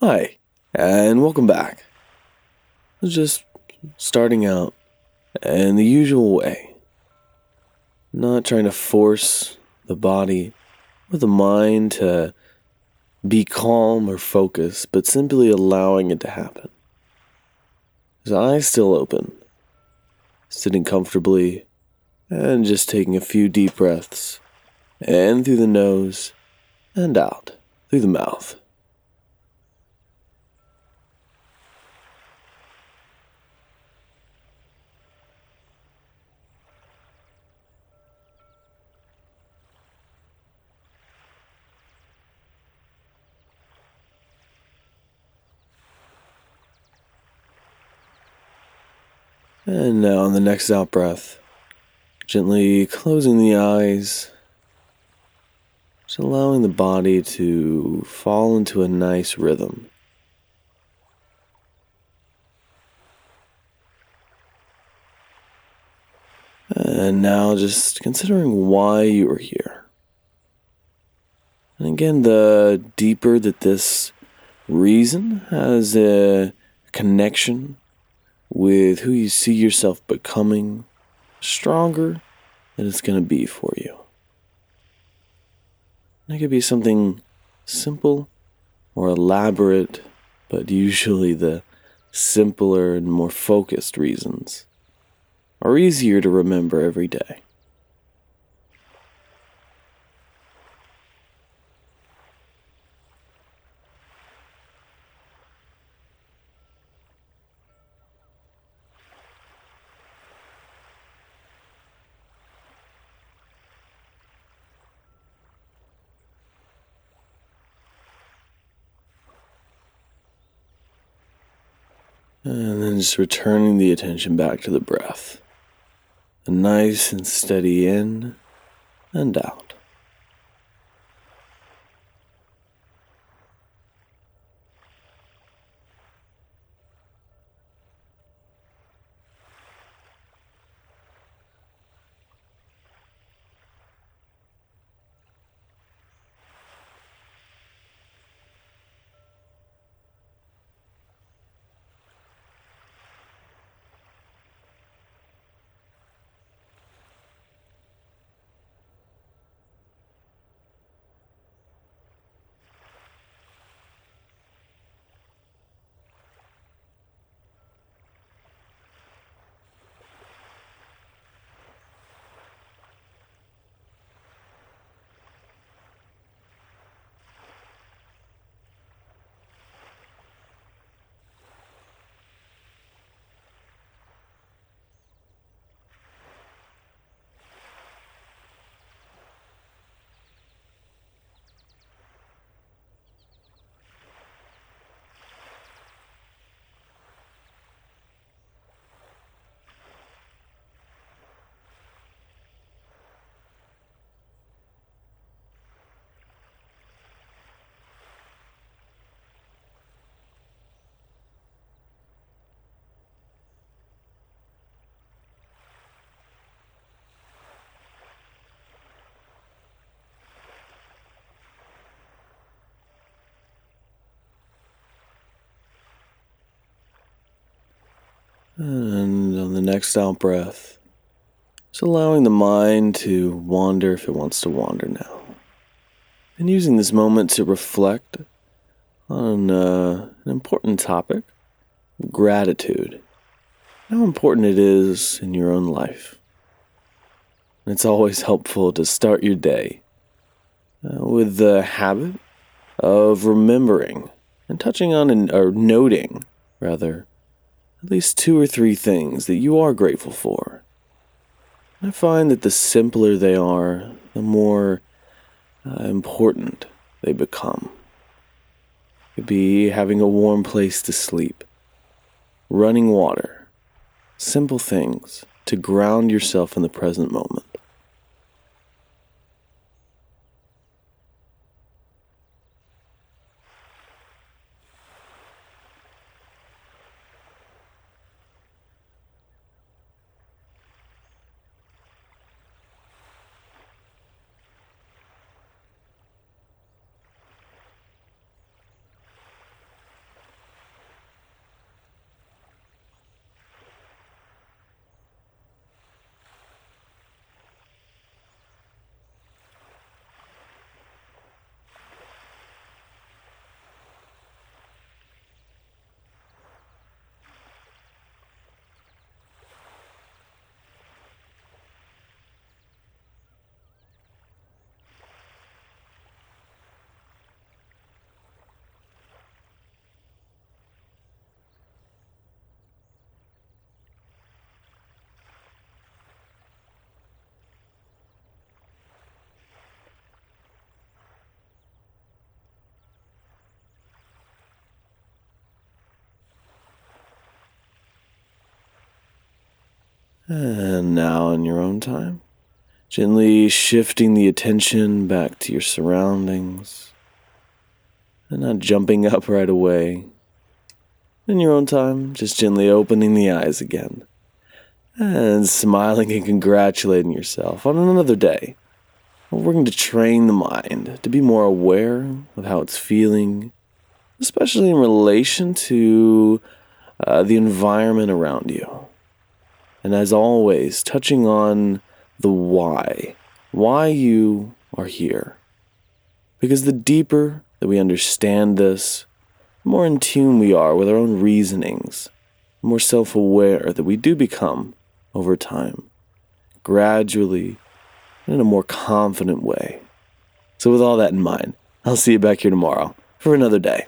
Hi, and welcome back. Just starting out in the usual way, not trying to force the body or the mind to be calm or focused, but simply allowing it to happen. His eyes still open, sitting comfortably, and just taking a few deep breaths in through the nose and out through the mouth. And now on the next out breath, gently closing the eyes, just allowing the body to fall into a nice rhythm. And now just considering why you are here. And again, the deeper that this reason has a connection with who you see yourself becoming, stronger that it's going to be for you. And it could be something simple or elaborate, but usually the simpler and more focused reasons are easier to remember every day. And then just returning the attention back to the breath. A nice and steady in and out. And on the next out breath, just allowing the mind to wander if it wants to wander now. And using this moment to reflect on uh, an important topic gratitude. How important it is in your own life. It's always helpful to start your day uh, with the habit of remembering and touching on and, or noting, rather, at least two or three things that you are grateful for. I find that the simpler they are, the more uh, important they become. It could be having a warm place to sleep, running water, simple things to ground yourself in the present moment. And now, in your own time, gently shifting the attention back to your surroundings and not jumping up right away. In your own time, just gently opening the eyes again and smiling and congratulating yourself on another day. We're working to train the mind to be more aware of how it's feeling, especially in relation to uh, the environment around you. And as always, touching on the why, why you are here. Because the deeper that we understand this, the more in tune we are with our own reasonings, the more self aware that we do become over time, gradually, in a more confident way. So, with all that in mind, I'll see you back here tomorrow for another day.